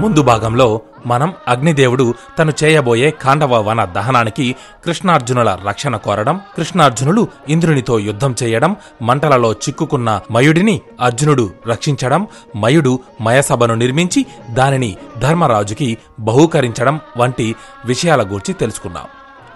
ముందు భాగంలో మనం అగ్నిదేవుడు తను చేయబోయే ఖాండవ వన దహనానికి కృష్ణార్జునుల రక్షణ కోరడం కృష్ణార్జునులు ఇంద్రునితో యుద్ధం చేయడం మంటలలో చిక్కుకున్న మయుడిని అర్జునుడు రక్షించడం మయుడు మయసభను నిర్మించి దానిని ధర్మరాజుకి బహూకరించడం వంటి విషయాల గూర్చి తెలుసుకున్నాం.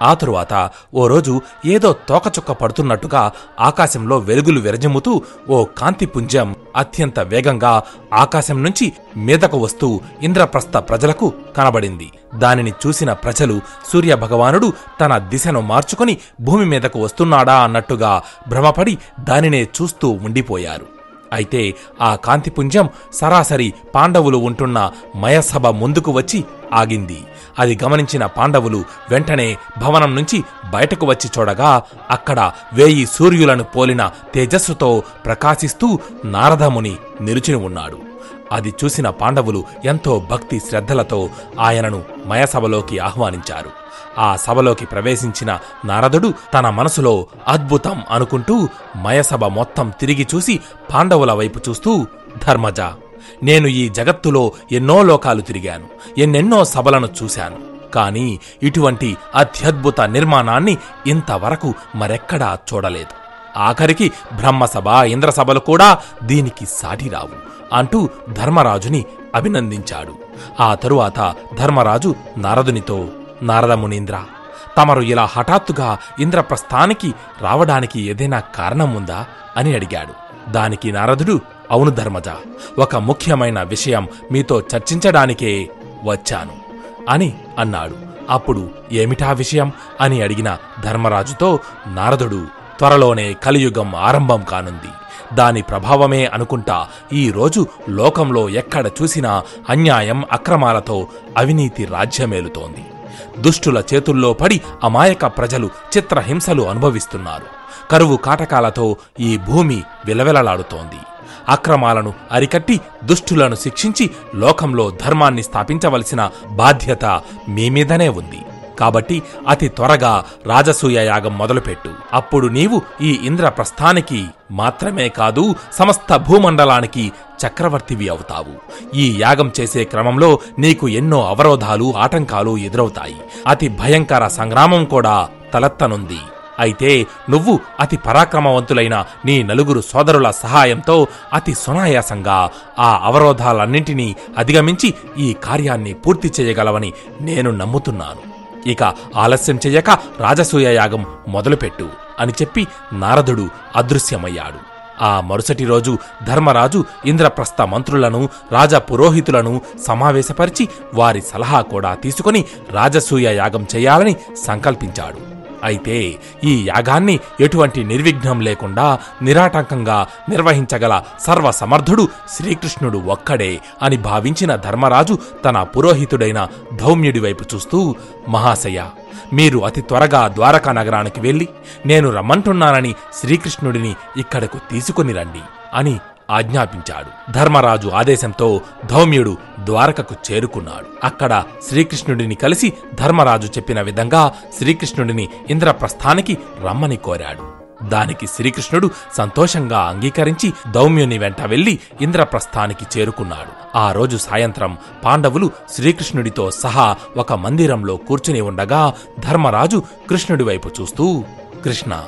ఆ తరువాత ఓ రోజు ఏదో తోకచుక్క పడుతున్నట్టుగా ఆకాశంలో వెలుగులు విరజిమ్ముతూ ఓ కాంతిపుంజం అత్యంత వేగంగా ఆకాశం నుంచి మీదకు వస్తూ ఇంద్రప్రస్థ ప్రజలకు కనబడింది. దానిని చూసిన ప్రజలు సూర్యభగవానుడు తన దిశను మార్చుకుని భూమి మీదకు వస్తున్నాడా అన్నట్టుగా భ్రమపడి దానినే చూస్తూ ఉండిపోయారు. అయితే ఆ కాంతిపుంజం సరాసరి పాండవులు ఉంటున్న మయసభ ముందుకు వచ్చి ఆగింది. అది గమనించిన పాండవులు వెంటనే భవనం నుంచి బయటకు వచ్చి చూడగా అక్కడ వేయి సూర్యులను పోలిన తేజస్సుతో ప్రకాశిస్తూ నారదముని నిలుచుని ఉన్నాడు. అది చూసిన పాండవులు ఎంతో భక్తి శ్రద్ధలతో ఆయనను మయసభలోకి ఆహ్వానించారు. ఆ సభలోకి ప్రవేశించిన నారదుడు తన మనసులో అద్భుతం అనుకుంటూ మయసభ మొత్తం తిరిగి చూసి పాండవుల వైపు చూస్తూ ధర్మజ నేను ఈ జగత్తులో ఎన్నో లోకాలు తిరిగాను ఎన్నెన్నో సభలను చూశాను కాని ఇటువంటి అత్యద్భుత నిర్మాణాన్ని ఇంతవరకు మరెక్కడా చూడలేదు. ఆఖరికి బ్రహ్మసభ ఇంద్రసభలు కూడా దీనికి సాటిరావు అంటూ ధర్మరాజుని అభినందించాడు. ఆ తరువాత ధర్మరాజు నారదునితో నారదమునీంద్ర తమరు ఇలా హఠాత్తుగా ఇంద్రప్రస్థానికి రావడానికి ఏదైనా కారణం ఉందా అని అడిగాడు. దానికి నారదుడు అవును ధర్మజ ఒక ముఖ్యమైన విషయం మీతో చర్చించడానికే వచ్చాను అని అన్నాడు. అప్పుడు ఏమిటా విషయం అని అడిగిన ధర్మరాజుతో నారదుడు త్వరలోనే కలియుగం ఆరంభం కానుంది. దాని ప్రభావమే అనుకుంటా ఈ రోజు లోకంలో ఎక్కడ చూసినా అన్యాయం అక్రమాలతో అవినీతి రాజ్యమేలుతోంది. దుష్టుల చేతుల్లో పడి అమాయక ప్రజలు చిత్రహింసలు అనుభవిస్తున్నారు. కరువు కాటకాలతో ఈ భూమి విలవిలలాడుతోంది. అక్రమాలను అరికట్టి దుష్టులను శిక్షించి లోకంలో ధర్మాన్ని స్థాపించవలసిన బాధ్యత మీ మీదనే ఉంది. కాబట్టి అతి త్వరగా రాజసూయ యాగం మొదలుపెట్టు. అప్పుడు నీవు ఈ ఇంద్రప్రస్థానికి మాత్రమే కాదు సమస్త భూమండలానికి చక్రవర్తివి అవుతావు. ఈ యాగం చేసే క్రమంలో నీకు ఎన్నో అవరోధాలు ఆటంకాలు ఎదురవుతాయి. అతి భయంకర సంగ్రామం కూడా తలెత్తనుంది. అయితే నువ్వు అతి పరాక్రమవంతులైన నీ నలుగురు సోదరుల సహాయంతో అతి సునాయాసంగా ఆ అవరోధాలన్నింటినీ అధిగమించి ఈ కార్యాన్ని పూర్తి చేయగలవని నేను నమ్ముతున్నాను. ఇక ఆలస్యం చెయ్యక రాజసూయ యాగం మొదలుపెట్టు అని చెప్పి నారదుడు అదృశ్యమయ్యాడు. ఆ మరుసటి రోజు ధర్మరాజు ఇంద్రప్రస్థ మంత్రులను రాజ పురోహితులను సమావేశపరిచి వారి సలహా కూడా తీసుకుని రాజసూయ యాగం చేయాలని సంకల్పించాడు. అయితే ఈ యాగాన్ని ఎటువంటి నిర్విఘ్నం లేకుండా నిరాటంకంగా నిర్వహించగల సర్వసమర్థుడు శ్రీకృష్ణుడు ఒక్కడే అని భావించిన ధర్మరాజు తన పురోహితుడైన ధౌమ్యుడి వైపు చూస్తూ మహాశయ మీరు అతి త్వరగా ద్వారకా నగరానికి వెళ్ళి నేను రమ్మంటున్నానని శ్రీకృష్ణుడిని ఇక్కడకు తీసుకుని రండి అని ఆజ్ఞాపించాడు. ధర్మరాజు ఆదేశంతో ధౌమ్యుడు ద్వారకకు చేరుకున్నాడు. అక్కడ శ్రీకృష్ణుడిని కలిసి ధర్మరాజు చెప్పిన విధంగా శ్రీకృష్ణుడిని ఇంద్రప్రస్థానికి రమ్మని కోరాడు. దానికి శ్రీకృష్ణుడు సంతోషంగా అంగీకరించి దౌమ్యుని వెంట వెళ్ళి ఇంద్రప్రస్థానికి చేరుకున్నాడు. ఆ రోజు సాయంత్రం పాండవులు శ్రీకృష్ణుడితో సహా ఒక మందిరంలో కూర్చుని ఉండగా ధర్మరాజు కృష్ణుడి వైపు చూస్తూ కృష్ణ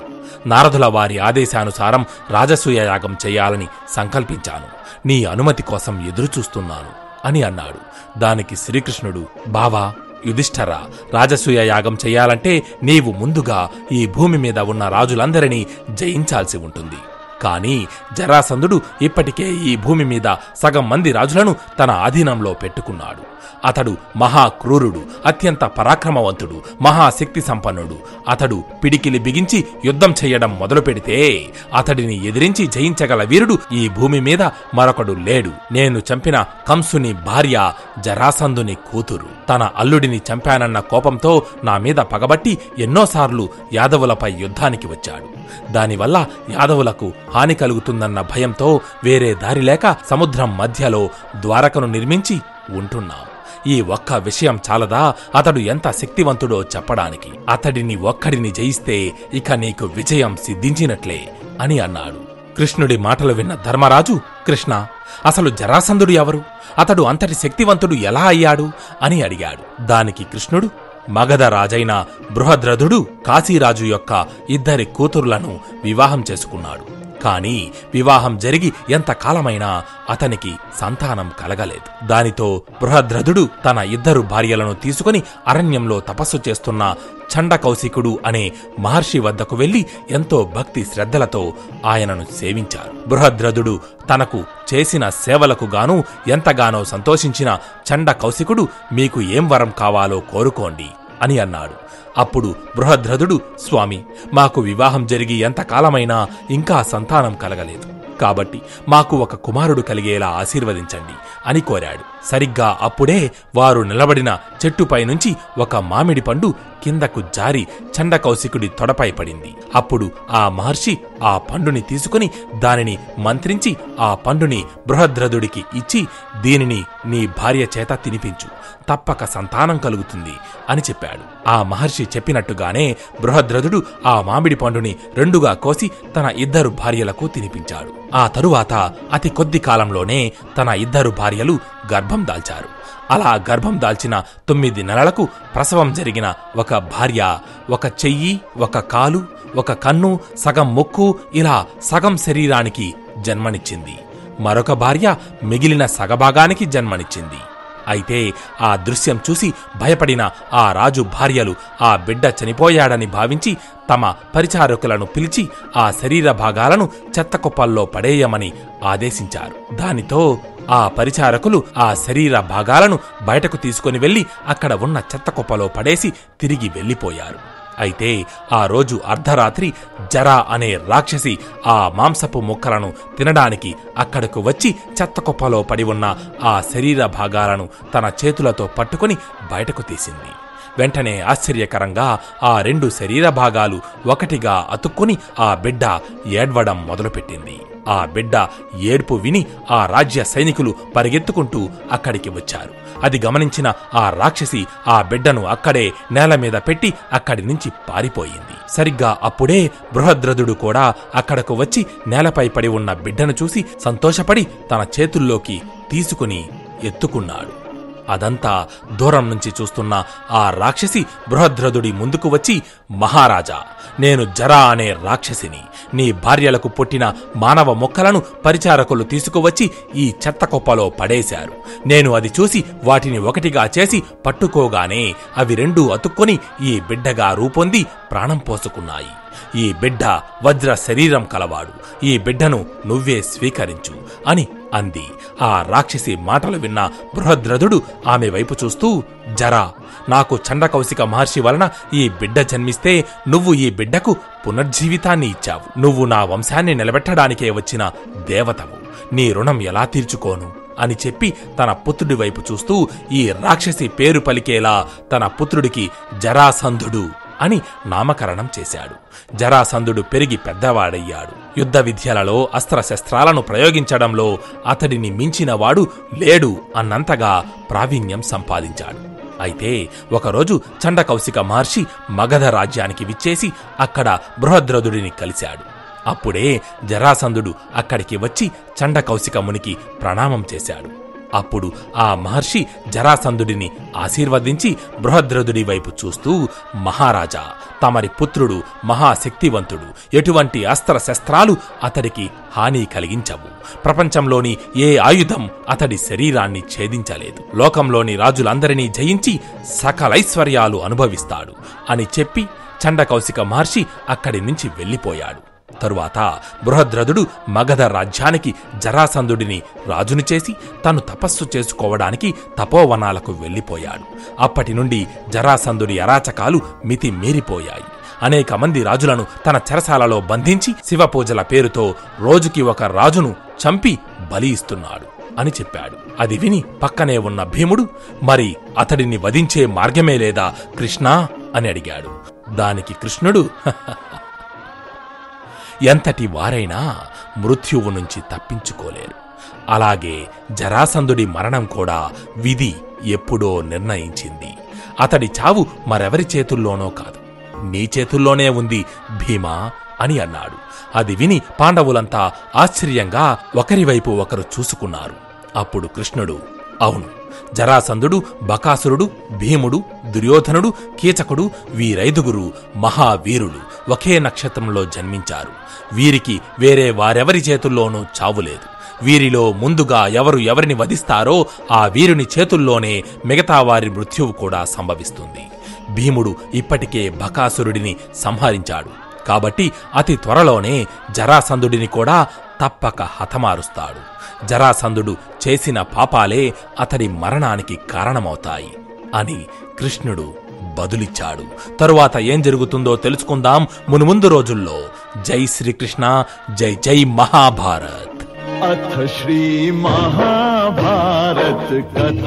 నారదుల వారి ఆదేశానుసారం రాజసూయ యాగం చేయాలని సంకల్పించాను. నీ అనుమతి కోసం ఎదురుచూస్తున్నాను అని అన్నాడు. దానికి శ్రీకృష్ణుడు బావా యుధిష్ఠరా రాజసూయ యాగం చెయ్యాలంటే నీవు ముందుగా ఈ భూమి మీద ఉన్న రాజులందరినీ జయించాల్సి ఉంటుంది. కాని జరాసంధుడు ఇప్పటికే ఈ భూమి మీద సగం మంది రాజులను తన ఆధీనంలో పెట్టుకున్నాడు. అతడు మహాక్రూరుడు అత్యంత పరాక్రమవంతుడు మహాశక్తి సంపన్నుడు అతడు పిడికిలి బిగించి యుద్ధం చెయ్యడం మొదలు పెడితే అతడిని ఎదిరించి జయించగల వీరుడు ఈ భూమి మీద మరొకడు లేడు. నేను చంపిన కంసుని భార్య జరాసంధుని కూతురు. తన అల్లుడిని చంపానన్న కోపంతో నా మీద పగబట్టి ఎన్నోసార్లు యాదవులపై యుద్ధానికి వచ్చాడు. దానివల్ల యాదవులకు హాని కలుగుతుందన్న భయంతో వేరే దారి లేక సముద్రం మధ్యలో ద్వారకను నిర్మించి ఉంటున్నాం. ఈ ఒక్క విషయం చాలదా? అతడు ఎంత శక్తివంతుడో చెప్పడానికి. అతడిని ఒక్కడిని జయిస్తే ఇక నీకు విజయం సిద్ధించినట్లే అని అన్నాడు. కృష్ణుడి మాటలు విన్న ధర్మరాజు కృష్ణ అసలు జరాసంధుడు ఎవరు? అతడు అంతటి శక్తివంతుడు ఎలా అయ్యాడు? అని అడిగాడు. దానికి కృష్ణుడు మగధ రాజైన బృహద్రథుడు కాశీరాజు యొక్క ఇద్దరి కూతురులను వివాహం చేసుకున్నాడు. కాని వివాహం జరిగి ఎంతకాలమైనా అతనికి సంతానం కలగలేదు. దానితో బృహద్రథుడు తన ఇద్దరు భార్యలను తీసుకుని అరణ్యంలో తపస్సు చేస్తున్న చండకౌశికుడు అనే మహర్షి వద్దకు వెళ్ళి ఎంతో భక్తి శ్రద్ధలతో ఆయనను సేవించారు. బృహద్రథుడు తనకు చేసిన సేవలకు గాను ఎంతగానో సంతోషించిన చండ కౌశికుడు మీకు ఏం వరం కావాలో కోరుకోండి. అని అన్నాడు. అప్పుడు బృహద్రథుడు స్వామి మాకు వివాహం జరిగి ఎంతకాలమైనా ఇంకా సంతానం కలగలేదు. కాబట్టి మాకు ఒక కుమారుడు కలిగేలా ఆశీర్వదించండి అని కోరాడు. సరిగ్గా అప్పుడే వారు నిలబడిన చెట్టుపై నుంచి ఒక మామిడి పండు కిందకు జారి చండకౌశికుడి తొడపై పడింది. అప్పుడు ఆ మహర్షి ఆ పండుని తీసుకుని దానిని మంత్రించి ఆ పండుని బృహద్రథుడికి ఇచ్చి దీనిని నీ భార్య చేత తినిపించు. తప్పక సంతానం కలుగుతుంది అని చెప్పాడు. ఆ మహర్షి చెప్పినట్టుగానే బృహద్రథుడు ఆ మామిడి పండుని రెండుగా కోసి తన ఇద్దరు భార్యలకు తినిపించాడు. ఆ తరువాత అతి కొద్ది కాలంలోనే తన ఇద్దరు భార్యలు గర్భం దాల్చారు. అలా గర్భం దాల్చిన తొమ్మిది నెలలకు ప్రసవం జరిగిన ఒక భార్య ఒక చెయ్యి ఒక కాలు ఒక కన్ను సగం ముక్కు ఇలా సగం శరీరానికి జన్మనిచ్చింది. మరొక భార్య మిగిలిన సగభాగానికి జన్మనిచ్చింది. అయితే ఆ దృశ్యం చూసి భయపడిన ఆ రాజు భార్యలు ఆ బిడ్డ చనిపోయాడని భావించి తమ పరిచారకులను పిలిచి ఆ శరీర భాగాలను చెత్తకుప్పల్లో పడేయమని ఆదేశించారు. దానితో ఆ పరిచారకులు ఆ శరీర భాగాలను బయటకు తీసుకుని వెళ్ళి అక్కడ ఉన్న చెత్తకుప్పలో పడేసి తిరిగి వెళ్ళిపోయారు అయితే ఆ రోజు అర్ధరాత్రి జరా అనే రాక్షసి ఆ మాంసపు ముక్కలను తినడానికి అక్కడకు వచ్చి చెత్తకుప్పలో పడి ఉన్న ఆ శరీర భాగాలను తన చేతులతో పట్టుకుని బయటకు తీసింది. వెంటనే ఆశ్చర్యకరంగా ఆ రెండు శరీర భాగాలు ఒకటిగా అతుక్కుని ఆ బిడ్డ ఏడ్వడం మొదలుపెట్టింది. ఆ బిడ్డ ఏడ్పు విని ఆ రాజ్య సైనికులు పరిగెత్తుకుంటూ అక్కడికి వచ్చారు. అది గమనించిన ఆ రాక్షసి ఆ బిడ్డను అక్కడే నేల మీద పెట్టి అక్కడి నుంచి పారిపోయింది. సరిగ్గా అప్పుడే బృహద్రథుడు కూడా అక్కడకు వచ్చి నేలపై పడి ఉన్న బిడ్డను చూసి సంతోషపడి తన చేతుల్లోకి తీసుకుని ఎత్తుకున్నాడు. అదంతా దూరం నుంచి చూస్తున్న ఆ రాక్షసి బృహద్రథుడి ముందుకు వచ్చి మహారాజా నేను జరా అనే రాక్షసిని నీ భార్యలకు పుట్టిన మానవ మొక్కలను పరిచారకులు తీసుకువచ్చి ఈ చెత్త కుప్పలో పడేశారు. నేను అది చూసి వాటిని ఒకటిగా చేసి పట్టుకోగానే అవి రెండూ అతుక్కొని ఈ బిడ్డగా రూపొంది ప్రాణం పోసుకున్నాయి. ఈ బిడ్డ వజ్ర శరీరం కలవాడు. ఈ బిడ్డను నువ్వే స్వీకరించు అని అంది. ఆ రాక్షసి మాటలు విన్న బృహద్రథుడు ఆమె వైపు చూస్తూ జరా నాకు చండకౌశిక మహర్షి వలన ఈ బిడ్డ జన్మిస్తే నువ్వు ఈ బిడ్డకు పునర్జీవితాన్ని ఇచ్చావు. నువ్వు నా వంశాన్ని నిలబెట్టడానికే వచ్చిన దేవతవు. నీ రుణం ఎలా తీర్చుకోను? అని చెప్పి తన పుత్రుడి వైపు చూస్తూ ఈ రాక్షసి పేరు పలికేలా తన పుత్రుడికి జరాసంధుడు అని నామకరణం చేశాడు. జరాసంధుడు పెరిగి పెద్దవాడయ్యాడు. యుద్ధ విద్యలలో అస్త్రశస్త్రాలను ప్రయోగించడంలో అతడిని మించినవాడు లేడు అన్నంతగా ప్రావీణ్యం సంపాదించాడు. అయితే ఒకరోజు చండకౌశిక మహర్షి మగధ రాజ్యానికి విచ్చేసి అక్కడ బృహద్రథుడిని కలిశాడు. అప్పుడే జరాసంధుడు అక్కడికి వచ్చి చండకౌశిక మునికి ప్రణామం చేశాడు. అప్పుడు ఆ మహర్షి జరాసంధుడిని ఆశీర్వదించి బృహద్రథుడి వైపు చూస్తూ మహారాజా తమరి పుత్రుడు మహాశక్తివంతుడు. ఎటువంటి అస్త్ర శస్త్రాలు అతడికి హాని కలిగించవు. ప్రపంచంలోని ఏ ఆయుధం అతడి శరీరాన్ని ఛేదించలేదు. లోకంలోని రాజులందరినీ జయించి సకలైశ్వర్యాలు అనుభవిస్తాడు అని చెప్పి చండకౌశిక మహర్షి అక్కడి నుంచి వెళ్ళిపోయాడు. తరువాత బృహద్రథుడు మగధ రాజ్యానికి జరాసంధుడిని రాజును చేసి తను తపస్సు చేసుకోవడానికి తపోవనాలకు వెళ్ళిపోయాడు. అప్పటి నుండి జరాసంధుడి అరాచకాలు మితి మీరిపోయాయి. అనేక మంది రాజులను తన చెరసాలలో బంధించి శివపూజల పేరుతో రోజుకి ఒక రాజును చంపి బలి ఇస్తున్నాడు అని చెప్పాడు. అది విని పక్కనే ఉన్న భీముడు మరి అతడిని వధించే మార్గమే లేదా కృష్ణా? అని అడిగాడు. దానికి కృష్ణుడు ఎంతటి వారైనా మృత్యువు నుంచి తప్పించుకోలేరు. అలాగే జరాసంధుడి మరణం కూడా విధి ఎప్పుడో నిర్ణయించింది. అతడి చావు మరెవరి చేతుల్లోనో కాదు. నీ చేతుల్లోనే ఉంది భీమా అని అన్నాడు. అది విని పాండవులంతా ఆశ్చర్యంగా ఒకరివైపు ఒకరు చూసుకున్నారు. అప్పుడు కృష్ణుడు అవును. జరాసంధుడు బకాసురుడు భీముడు దుర్యోధనుడు కీచకుడు వీరైదుగురు మహావీరులు ఒకే నక్షత్రంలో జన్మించారు. వీరికి వేరే వారెవరి చేతుల్లోనూ చావులేదు వీరిలో ముందుగా ఎవరు ఎవరిని వధిస్తారో ఆ వీరుని చేతుల్లోనే మిగతా వారి మృత్యువు కూడా సంభవిస్తుంది. భీముడు ఇప్పటికే బకాసురుడిని సంహరించాడు. కాబట్టి అతి త్వరలోనే జరాసందుడిని కూడా తప్పక హతమారుస్తాడు. జరాసందుడు చేసిన పాపాలే అతడి మరణానికి కారణమవుతాయి అని కృష్ణుడు బదులిచ్చాడు. తరువాత ఏం జరుగుతుందో తెలుసుకుందాం మునుముందు రోజుల్లో. జై శ్రీకృష్ణ జై జై మహాభారత్. అథ శ్రీ మహాభారత్ కథ.